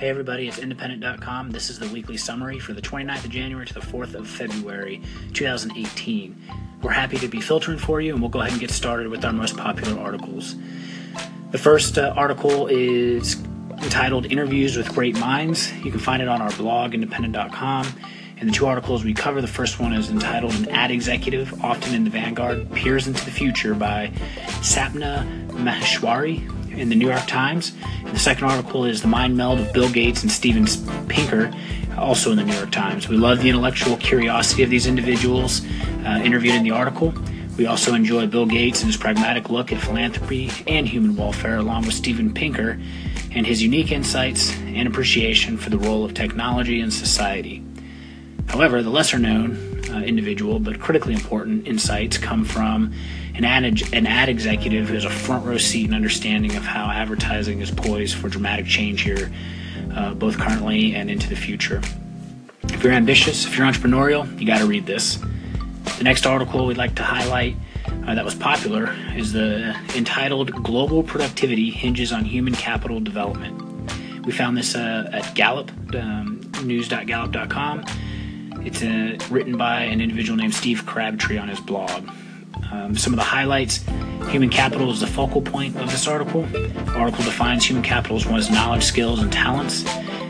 Hey everybody, it's independent.com. This is the weekly summary for the 29th of January to the 4th of February 2018. We're happy to be filtering for you, and we'll go ahead and get started with our most popular articles. The first uh, article is entitled Interviews with Great Minds. You can find it on our blog, independent.com. And the two articles we cover, the first one is entitled An Ad Executive, Often in the Vanguard, Peers into the Future by Sapna Maheshwari in the New York Times. And the second article is The Mind Meld of Bill Gates and Steven Pinker, also in the New York Times. We love the intellectual curiosity of these individuals uh, interviewed in the article. We also enjoy Bill Gates and his pragmatic look at philanthropy and human welfare, along with Steven Pinker and his unique insights and appreciation for the role of technology in society. However, the lesser known uh, individual but critically important insights come from an ad, an ad executive who has a front row seat and understanding of how advertising is poised for dramatic change here, uh, both currently and into the future. If you're ambitious, if you're entrepreneurial, you got to read this. The next article we'd like to highlight uh, that was popular is the entitled Global Productivity Hinges on Human Capital Development. We found this uh, at Gallup, um, news.gallup.com it's uh, written by an individual named Steve Crabtree on his blog. Um, some of the highlights human capital is the focal point of this article. The article defines human capital as one's knowledge, skills, and talents.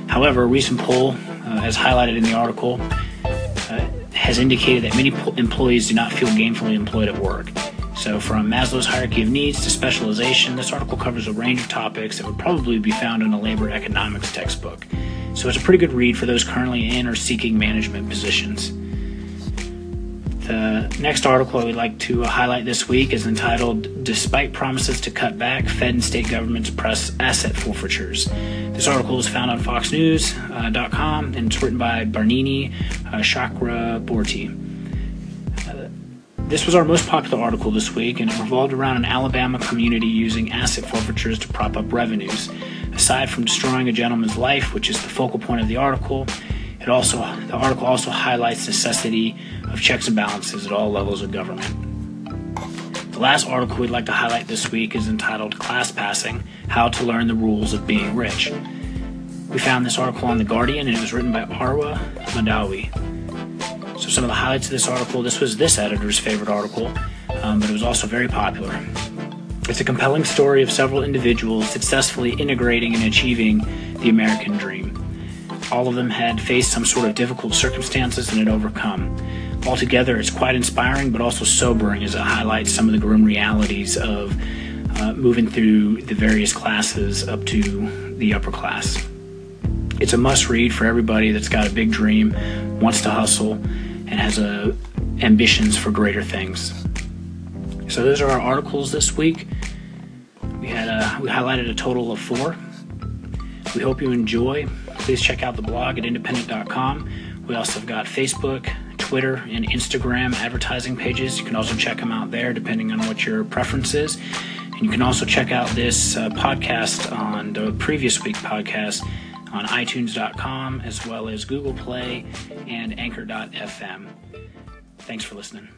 However, a recent poll, uh, as highlighted in the article, uh, has indicated that many po- employees do not feel gainfully employed at work. So, from Maslow's hierarchy of needs to specialization, this article covers a range of topics that would probably be found in a labor economics textbook. So it's a pretty good read for those currently in or seeking management positions. The next article I would like to highlight this week is entitled Despite Promises to Cut Back, Fed and State Governments Press Asset Forfeitures. This article is found on FoxNews.com and it's written by Barnini uh, Chakraborty. This was our most popular article this week, and it revolved around an Alabama community using asset forfeitures to prop up revenues. Aside from destroying a gentleman's life, which is the focal point of the article, it also the article also highlights necessity of checks and balances at all levels of government. The last article we'd like to highlight this week is entitled Class Passing: How to Learn the Rules of Being Rich. We found this article on The Guardian and it was written by Arwa Mahdawi. So some of the highlights of this article, this was this editor's favorite article, um, but it was also very popular. It's a compelling story of several individuals successfully integrating and achieving the American dream. All of them had faced some sort of difficult circumstances and had overcome. Altogether, it's quite inspiring but also sobering as it highlights some of the grim realities of uh, moving through the various classes up to the upper class. It's a must read for everybody that's got a big dream, wants to hustle, and has uh, ambitions for greater things. So those are our articles this week. We had a, we highlighted a total of four. We hope you enjoy. Please check out the blog at independent.com. We also have got Facebook, Twitter, and Instagram advertising pages. You can also check them out there depending on what your preference is. And you can also check out this uh, podcast on the previous week podcast on iTunes.com as well as Google Play and Anchor.fm. Thanks for listening.